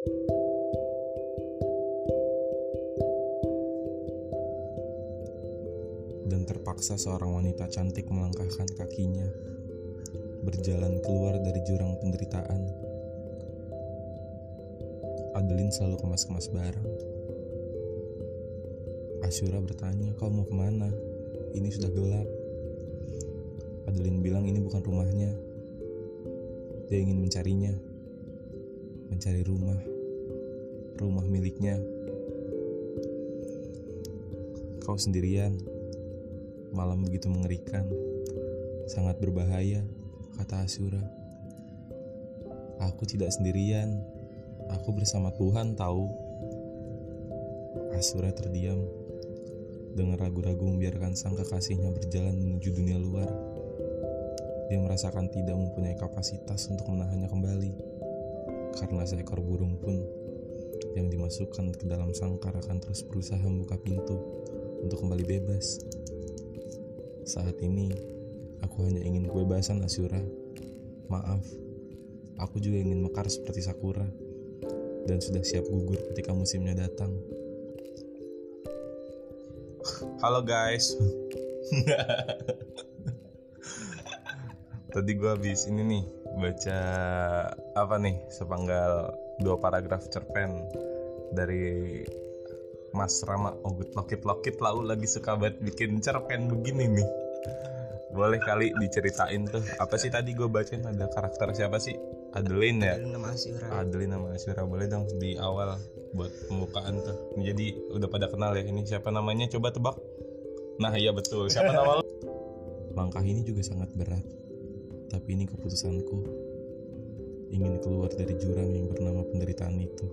Dan terpaksa seorang wanita cantik melangkahkan kakinya Berjalan keluar dari jurang penderitaan. Adeline selalu kemas-kemas barang Asyura bertanya, kau mau ke mana? Ini sudah gelap. Adeline bilang ini bukan rumahnya. Dia ingin mencarinya Mencari rumah Rumah miliknya. Kau sendirian Malam begitu mengerikan Sangat berbahaya Kata Asyura Aku tidak sendirian Aku bersama Tuhan tahu. Asyura terdiam Dengan ragu-ragu membiarkan sang kekasihnya berjalan menuju dunia luar. Dia merasakan tidak mempunyai kapasitas untuk menahannya kembali Karena seekor burung pun yang dimasukkan ke dalam sangkar akan terus berusaha membuka pintu untuk kembali bebas. Saat ini, aku hanya ingin kebebasan Asyura. Maaf, aku juga ingin mekar seperti Sakura dan sudah siap gugur ketika musimnya datang. Halo guys. Tadi gue habis ini nih baca apa nih sepanggal dua paragraf cerpen dari Mas Rama. Oh good lokit lokit lau lagi suka banget bikin cerpen begini nih. Boleh kali diceritain tuh apa sih tadi gue bacain? Ada karakter siapa sih? Adeline ya? Adeline nama Asyura. Adeline nama Asyura boleh dong di awal buat pembukaan tuh. Jadi udah pada kenal ya ini siapa namanya? Coba tebak. Nah iya betul siapa nama lo langkah ini juga sangat berat tapi ini keputusanku ingin keluar dari jurang yang bernama penderitaan itu.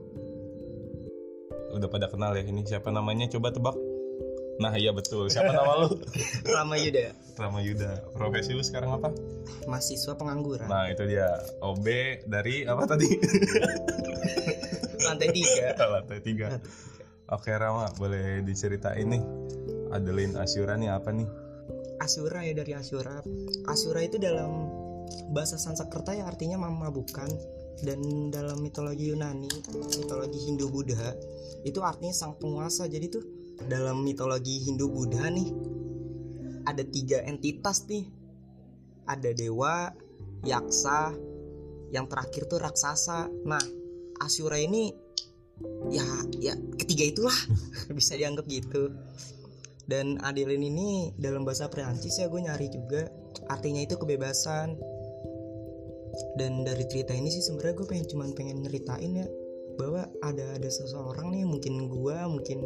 Udah pada kenal ya ini siapa namanya? Coba tebak. Nah iya betul. Siapa nama lu? Rama Yuda Rama Yuda profesi lu sekarang apa? Mahasiswa pengangguran. Nah itu dia. OB dari apa tadi? Lantai tiga. Lantai tiga. Oke Rama boleh diceritain nih. Adeline Asyura nih apa nih? Asyura ya dari Asyura. Asyura itu dalam bahasa Sanskerta yang artinya memabukan. Dan dalam mitologi Yunani mitologi Hindu Buddha itu artinya sang penguasa. Jadi tuh dalam mitologi Hindu Buddha nih ada tiga entitas nih. Ada dewa yaksa yang terakhir tuh raksasa. Nah Asyura ini ya ya ketiga itulah. Bisa dianggap gitu. Dan Adeline ini dalam bahasa Perancis ya gue nyari juga. Artinya itu kebebasan dan dari cerita ini sih sebenarnya gue pengen cuman pengen nyeritain ya bahwa ada ada seseorang nih mungkin gue mungkin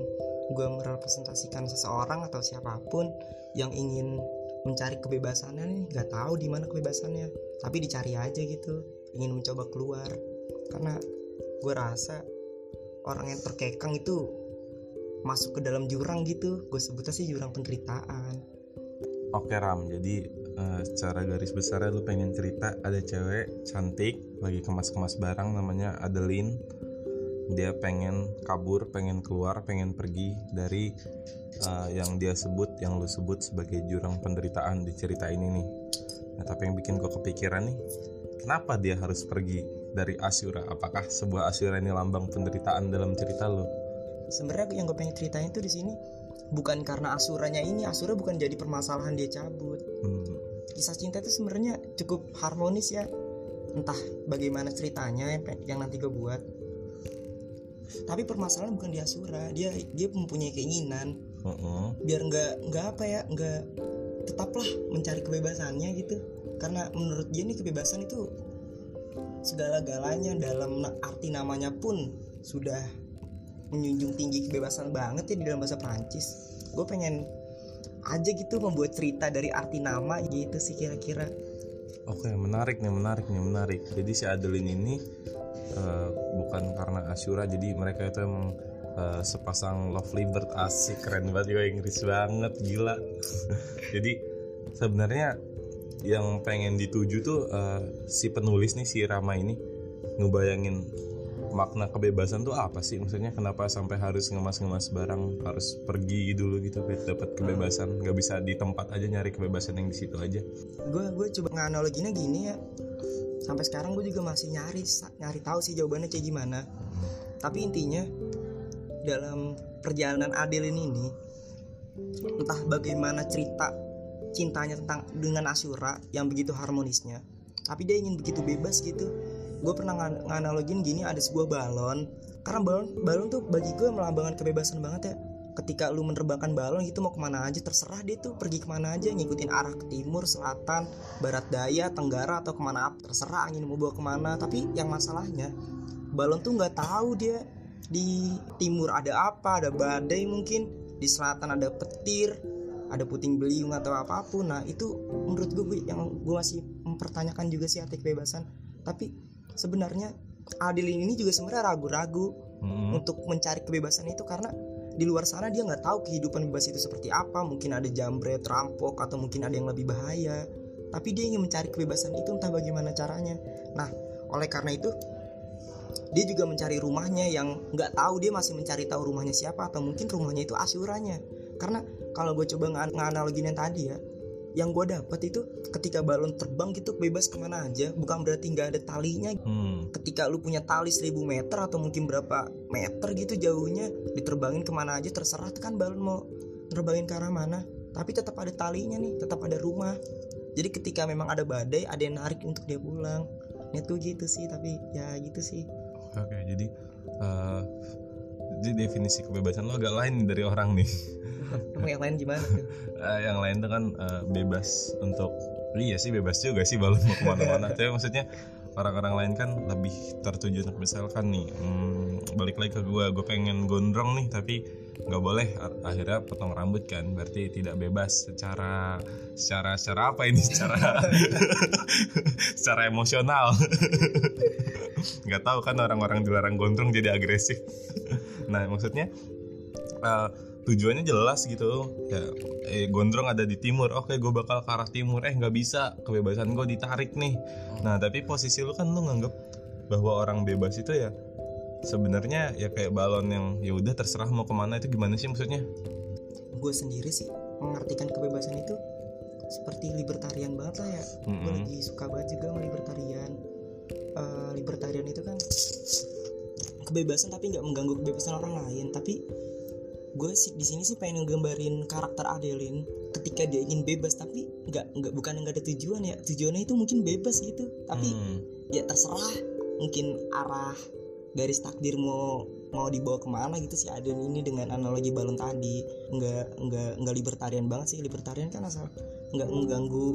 gue merepresentasikan seseorang atau siapa pun yang ingin mencari kebebasannya nih. Nggak tahu di mana kebebasannya tapi dicari aja gitu. Ingin mencoba keluar. Karena gue rasa orang yang terkekang itu masuk ke dalam jurang gitu. Gue sebutnya sih jurang penderitaan. Oke Ram, jadi uh, secara garis besar lu pengen cerita ada cewek cantik lagi kemas-kemas barang namanya Adeline. Dia pengen kabur, pengen keluar, pengen pergi dari uh, yang dia sebut, yang lu sebut sebagai jurang penderitaan di cerita ini nih. Nah, tapi yang bikin gue kepikiran nih, kenapa dia harus pergi dari Asyura? Apakah sebuah Asyura ini lambang penderitaan dalam cerita lu? sebenarnya yang gue pengen ceritain tuh di sini bukan karena asuranya ini asura bukan jadi permasalahan dia cabut Hmm. Kisah cinta itu sebenarnya cukup harmonis ya. Entah bagaimana ceritanya yang, nanti gue buat. Tapi permasalahan bukan di asura dia dia mempunyai keinginan. Mm-mm. biar nggak nggak apa ya nggak tetaplah mencari kebebasannya gitu. Karena menurut dia nih kebebasan itu segala-galanya dalam arti namanya pun sudah menjunjung tinggi kebebasan banget ya di dalam bahasa Prancis gue pengen aja gitu membuat cerita dari arti nama gitu sih kira-kira Oke, menarik nih, menarik nih, menarik. Jadi si Adeline ini eh, bukan karena Asyura, jadi mereka itu emang eh, sepasang lovely bird asik, keren banget juga Inggris banget, gila. jadi sebenarnya yang pengen dituju tuh eh, si penulis nih si Rama ini ngebayangin makna kebebasan tuh apa sih? Maksudnya kenapa sampai harus ngemas-ngemas barang harus pergi dulu gitu biar dapat kebebasan? Nggak bisa di tempat aja nyari kebebasan yang di situ aja. Gue gue coba nganaloginya gini ya. Sampai sekarang gue juga masih nyari nyari tahu sih jawabannya kayak gimana. Tapi intinya dalam perjalanan Adeline ini entah bagaimana cerita cintanya tentang dengan Asyura yang begitu harmonisnya tapi dia ingin begitu bebas gitu gue pernah ngan- nganalogin gini ada sebuah balon. Karena balon balon tuh bagi gue melambangkan kebebasan banget ya. Ketika lu menerbangkan balon gitu mau ke mana aja terserah dia tuh pergi ke mana aja ngikutin arah ke timur selatan barat daya tenggara atau ke mana terserah angin mau bawa ke mana. Tapi yang masalahnya balon tuh nggak tahu dia di timur ada apa ada badai mungkin di selatan ada petir ada puting beliung atau apa pun. Nah itu menurut gue yang gue masih mempertanyakan juga sih arti kebebasan. Tapi sebenarnya Adeline ini juga sebenarnya ragu-ragu Mm-mm. untuk mencari kebebasan itu karena di luar sana dia nggak tahu kehidupan bebas itu seperti apa. Mungkin ada jambret rampok atau mungkin ada yang lebih bahaya. Tapi dia ingin mencari kebebasan itu entah bagaimana caranya. Nah oleh karena itu dia juga mencari rumahnya yang nggak tahu dia masih mencari tahu rumahnya siapa atau mungkin rumahnya itu asyuranya karena kalau gue coba ngan- nganalogin yang tadi ya yang gue dapat itu ketika balon terbang gitu bebas ke mana aja bukan berarti nggak ada talinya. Hmm. ketika lu punya tali 1000 meter atau mungkin berapa meter gitu jauhnya diterbangin ke mana aja terserah kan balon mau nerbangin ke arah mana. Tapi tetap ada talinya nih tetap ada rumah. Jadi ketika memang ada badai ada yang narik untuk dia pulang. Niat gue gitu sih tapi ya gitu sih. Oke, jadi eh, jadi definisi kebebasan lo agak lain dari orang nih. yang lain gimana tuh Eh, yang lain tuh kan eh, bebas untuk iya sih bebas juga sih balon mau ke mana-mana. Tapi maksudnya orang-orang lain kan lebih tertuju untuk misalkan nih hmm, balik lagi ke gue, gue pengen gondrong nih tapi nggak boleh akhirnya potong rambut kan berarti tidak bebas secara secara secara apa ini? Secara secara emosional. Nggak tahu kan orang-orang dilarang gondrong jadi agresif. Nah maksudnya eh, tujuannya jelas gitu. Ya eh, gondrong ada di timur oke gue bakal ke arah timur. Eh nggak bisa kebebasan gue ditarik nih. Nah tapi posisi lu kan lu nganggep bahwa orang bebas itu ya sebenarnya ya kayak balon yang ya udah terserah mau ke mana itu gimana sih maksudnya? Gue sendiri sih mengartikan kebebasan itu seperti libertarian banget lah ya. Gue Mm-mm. lagi suka banget juga sama libertarian. Eh, libertarian itu kan kebebasan tapi nggak mengganggu kebebasan orang lain. Tapi gue sih di sini sih pengen ngegambarin karakter Adeline ketika dia ingin bebas tapi nggak nggak bukan nggak ada tujuan ya tujuannya itu mungkin bebas gitu tapi Hmm. ya terserah mungkin arah garis takdir mau mau dibawa ke mana gitu sih Aden ini dengan analogi balon tadi nggak nggak nggak libertarian banget sih libertarian kan asal nggak mengganggu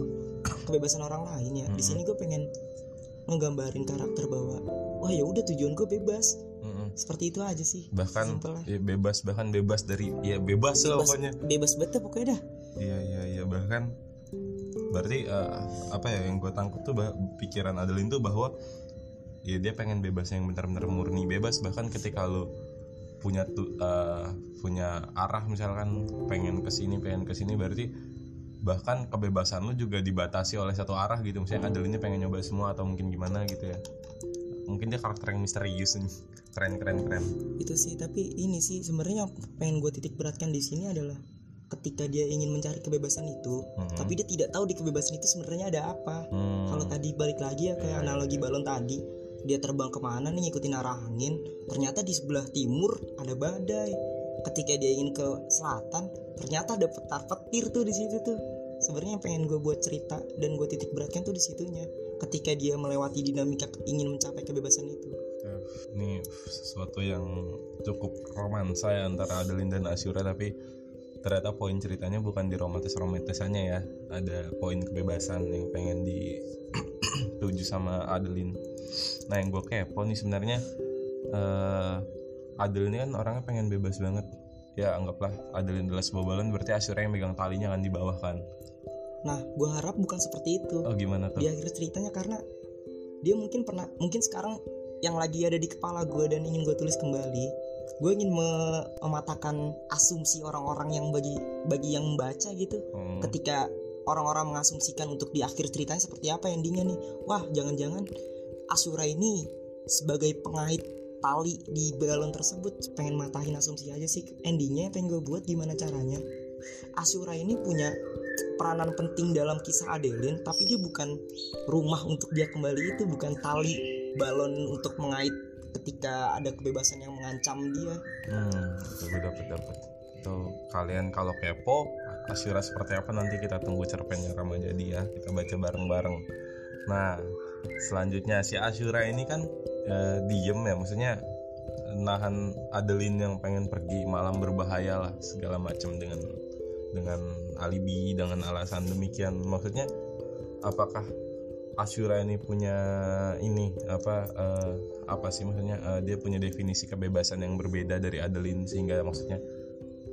kebebasan orang lain ya di Mhm. sini gue pengen ngegambarin karakter bahwa wah ya udah tujuan gue bebas. Seperti itu aja sih. Bahkan lah. ya bebas bahkan bebas dari ya bebas lah bebas pokoknya. bebas betul pokoknya dah. Iya iya iya bahkan berarti eh, apa ya yang gue tangkap tuh bah- pikiran Adeline tuh bahwa ya dia pengen bebas yang benar-benar murni. Bebas bahkan ketika lu punya tuh eh, punya arah misalkan pengen ke sini pengen ke sini berarti bahkan kebebasan lu juga dibatasi oleh satu arah gitu. Misalnya Adeline pengen nyoba semua atau mungkin gimana gitu ya mungkin dia karakter yang misterius nih keren keren keren. Itu sih tapi ini sih sebenarnya yang pengen gue titik beratkan di sini adalah ketika dia ingin mencari kebebasan itu Mhm. tapi dia tidak tahu di kebebasan itu sebenarnya ada apa. Hmm. kalau tadi balik lagi ya kayak analogi balon tadi dia terbang ke mana nih ngikutin arah angin ternyata di sebelah timur ada badai. Ketika dia ingin ke selatan ternyata ada petar petir tuh di situ tuh. Sebenarnya yang pengen gue buat cerita dan gue titik beratkan tuh di situnya ketika dia melewati dinamika ingin mencapai kebebasan itu. Ini sesuatu yang cukup romansa ya antara Adeline dan Asyura tapi ternyata poin ceritanya bukan di romantis romantisannya ya. Ada poin kebebasan yang pengen dituju sama Adeline. Nah yang gue kepo nih sebenarnya eh Adeline kan orangnya pengen bebas banget. Ya anggaplah Adeline adalah sebuah balon berarti Asyura yang megang talinya kan di bawah kan nah gue harap bukan seperti itu. Oh gimana tuh? Di akhir ceritanya karena dia mungkin pernah mungkin sekarang yang lagi ada di kepala gue dan ingin gue tulis kembali gue ingin me- mematahkan asumsi orang-orang yang bagi bagi yang membaca gitu. Hmm, ketika orang-orang mengasumsikan untuk di akhir ceritanya seperti apa endingnya nih. Wah jangan-jangan Asura ini sebagai pengait tali di balon tersebut pengen matahin asumsi aja sih. Endingnya pengen gue buat? Gimana caranya? Asura ini punya peranan penting dalam kisah Adeline tapi dia bukan rumah untuk dia kembali itu bukan tali balon untuk mengait ketika ada kebebasan yang mengancam dia. Hmm gue dapet dapet itu kalian kalau kepo Asyura seperti apa nanti kita tunggu cerpennya Ramadjadi ya kita baca bareng-bareng. Nah selanjutnya si Asyura ini kan eh, diem ya. Maksudnya nahan Adeline yang pengen pergi malam berbahaya lah segala macam dengan dengan alibi dengan alasan demikian. Maksudnya apakah Asyura ini punya ini apa eh, apa sih maksudnya eh, dia punya definisi kebebasan yang berbeda dari Adeline sehingga maksudnya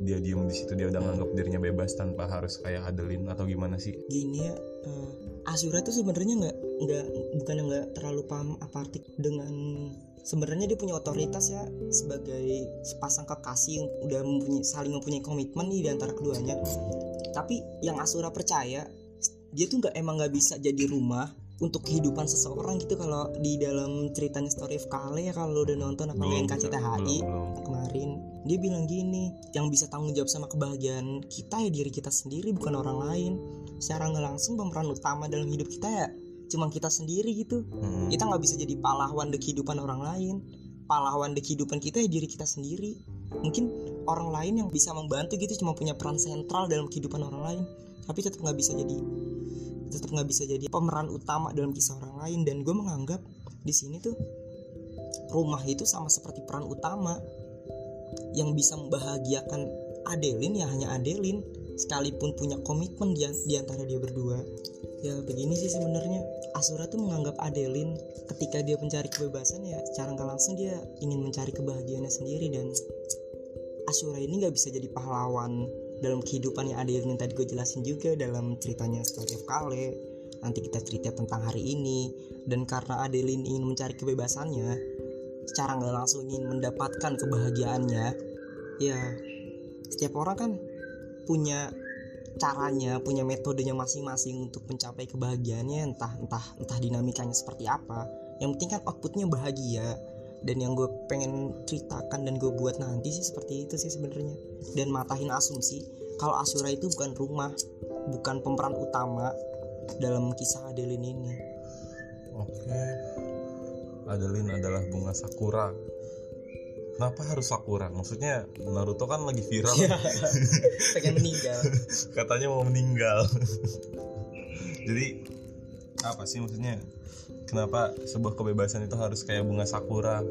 dia diem di situ dia udah nganggap dirinya bebas tanpa harus kayak Adeline atau gimana sih? Gini ya eh, Asura tuh sebenarnya nggak nggak bukan nggak terlalu paham apa arti dengan sebenarnya dia punya otoritas ya sebagai sepasang kekasih yang udah mempunyai saling mempunyai komitmen nih di antara keduanya. Tapi yang Asura percaya dia tuh nggak emang nggak bisa jadi rumah untuk kehidupan seseorang gitu kalau di dalam ceritanya Story of Kale ya kalau udah nonton apa belum, belum. kemarin. Dia bilang gini yang bisa tanggung jawab sama kebahagiaan kita ya diri kita sendiri bukan orang lain secara nggak langsung pemeran utama dalam hidup kita ya cuma kita sendiri gitu. Hmm. kita nggak bisa jadi pahlawan di kehidupan orang lain. Pahlawan di kehidupan kita ya diri kita sendiri. Mungkin orang lain yang bisa membantu gitu cuma punya peran sentral dalam kehidupan orang lain. Tapi tetap nggak bisa jadi tetap nggak bisa jadi pemeran utama dalam kisah orang lain. Dan gue menganggap di sini tuh rumah itu sama seperti peran utama yang bisa membahagiakan Adeline ya hanya Adeline sekalipun punya komitmen di, di antara dia berdua ya begini sih sebenarnya. Asura tuh menganggap Adeline ketika dia mencari kebebasan ya secara nggak langsung dia ingin mencari kebahagiaannya sendiri dan Asura ini nggak bisa jadi pahlawan dalam Adeline yang tadi gue jelasin juga dalam ceritanya Story of Kale nanti kita cerita tentang hari ini. Dan karena Adeline ingin mencari kebebasannya secara nggak langsung ingin mendapatkan kebahagiaannya ya setiap orang kan punya caranya punya metodenya masing-masing untuk mencapai kebahagiaannya entah entah entah dinamikanya seperti apa yang penting kan outputnya bahagia dan yang gue pengen ceritakan dan gue buat nanti sih seperti itu sih sebenarnya dan matahin asumsi kalau Asura itu bukan rumah bukan pemeran utama dalam kisah Adeline ini Oke. Adeline adalah bunga sakura. Kenapa harus sakura? Maksudnya Naruto kan lagi viral. pengen meninggal Katanya mau meninggal. Jadi apa sih maksudnya? Kenapa sebuah kebebasan itu harus kayak bunga sakura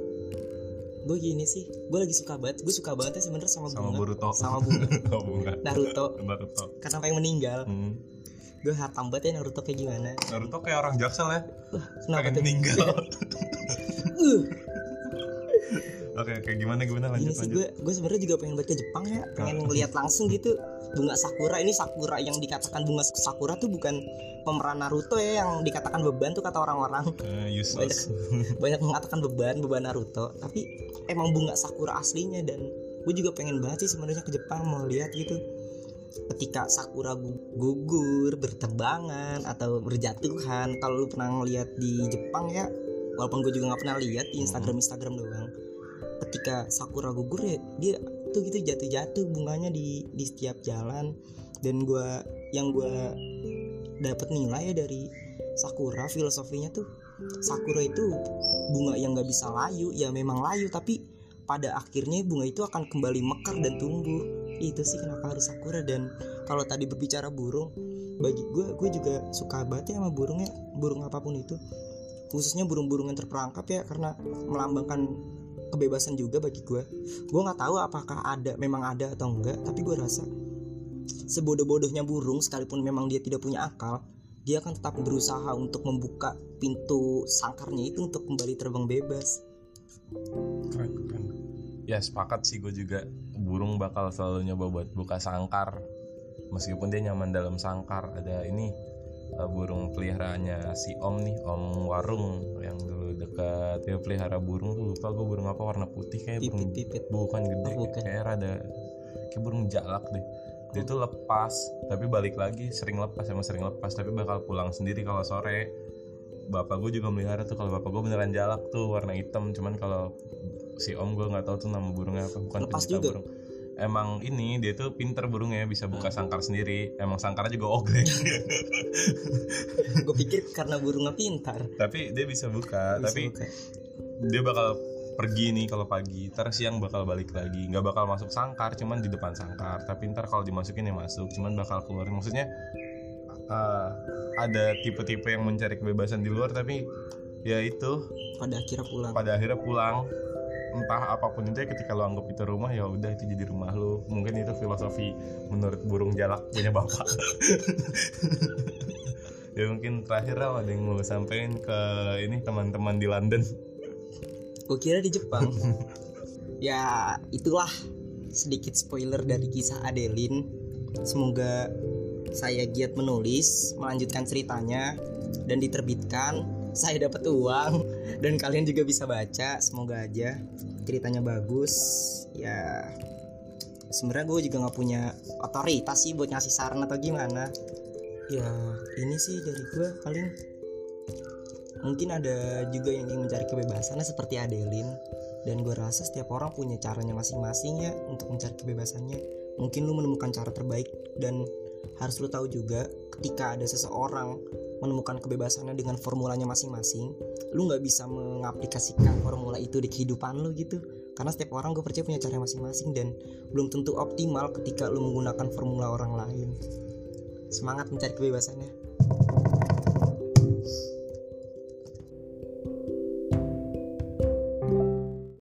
gue gini sih gue lagi suka banget gue suka banget ya sebenarnya sama, sama bunga Boruto? sama bunga oh, bunga. Naruto Naruto. karena pengen meninggal Hmm. gue hatam banget ya Naruto kayak gimana Naruto kayak orang jaksel ya. kenapa pengen meninggal. Uh, Oke, oke. Gimana gimana? Gini lanjut sih lanjut. gue gue sebenarnya juga pengen banget ke Jepang ya. Pengen ngeliat langsung gitu. Bunga sakura ini sakura yang dikatakan bunga sakura tuh bukan pemeran Naruto ya yang dikatakan beban tuh kata orang-orang. Eh, useless. banyak mengatakan beban beban Naruto. Tapi emang bunga sakura aslinya dan gue juga pengen banget sih sebenarnya ke Jepang mau lihat gitu. Ketika sakura gu- gugur berterbangan atau berjatuhan. Kalau lu pernah ngeliat di Jepang ya walaupun gue juga nggak pernah lihat di Instagram Instagram doang. Ketika sakura gugur ya dia tuh gitu jatuh-jatuh bunganya di di setiap jalan. Dan gue yang gue dapat nilai ya dari sakura filosofinya tuh sakura itu bunga yang nggak bisa layu ya memang layu tapi pada akhirnya bunga itu akan kembali mekar dan tumbuh. Itu sih kenapa harus sakura. Dan kalau tadi berbicara burung bagi gue gue juga suka banget ya sama burungnya burung apa pun itu khususnya burung-burung yang terperangkap ya karena melambangkan kebebasan juga bagi gue gue nggak tahu apakah ada memang ada atau enggak tapi gue rasa sebodoh-bodohnya burung sekalipun memang dia tidak punya akal dia akan tetap berusaha untuk membuka pintu sangkarnya itu untuk kembali terbang bebas. Keren keren. Ya sepakat sih gue juga burung bakal selalu nyoba buat buka sangkar meskipun dia nyaman dalam sangkar. Ada ini uh, burung peliharaannya si om nih om warung yang dulu dekat. Dia pelihara burung tuh lupa gue burung apa warna putih kayak burung pipit-pipit bukan gede Oh, bukan. kayak rada kayak burung jalak deh. Dia tuh lepas tapi balik lagi sering lepas emang sering lepas tapi bakal pulang sendiri kalau sore. Bapak gue juga melihara tuh kalau bapak gue beneran jalak tuh warna hitam. Cuman kalau si om gue nggak tahu tuh nama burungnya apa bukan Lepas juga? burung emang ini dia tuh pinter burungnya bisa buka Hmm. sangkar sendiri. Emang sangkarnya juga oglek gue pikir karena burungnya pintar. Tapi dia bisa buka. Bisa tapi buka. dia bakal pergi nih kalau pagi. Ntar siang bakal balik lagi. Nggak bakal masuk sangkar cuman di depan sangkar. Tapi ntar kalau dimasukin ya masuk cuman bakal keluar. Maksudnya uh, ada tipe-tipe yang mencari kebebasan di luar tapi ya itu pada akhirnya pulang. pada akhirnya pulang entah apa pun itu ya ketika lo anggap itu rumah ya udah itu jadi rumah lo. Mungkin itu filosofi menurut burung jalak punya bapak. Ya mungkin terakhir lah ada yang mau sampein ke ini teman-teman di London? Gue kira di Jepang. Ya itulah sedikit spoiler dari kisah Adeline. Semoga saya giat menulis melanjutkan ceritanya dan diterbitkan saya dapat uang. Dan kalian juga bisa baca semoga aja ceritanya bagus. Ya sebenarnya gue juga nggak punya otoritas sih buat ngasih saran atau gimana. Ya ini sih dari gue paling mungkin ada juga yang ingin mencari kebebasannya seperti Adeline dan gue rasa setiap orang punya caranya masing-masing ya untuk mencari kebebasannya. Mungkin lu menemukan cara terbaik dan harus lu tahu juga ketika ada seseorang menemukan kebebasannya dengan formulanya masing-masing lu nggak bisa mengaplikasikan formula itu di kehidupan lu gitu. Karena setiap orang gue percaya punya cara masing-masing dan belum tentu optimal ketika lu menggunakan formula orang lain. Semangat mencari kebebasannya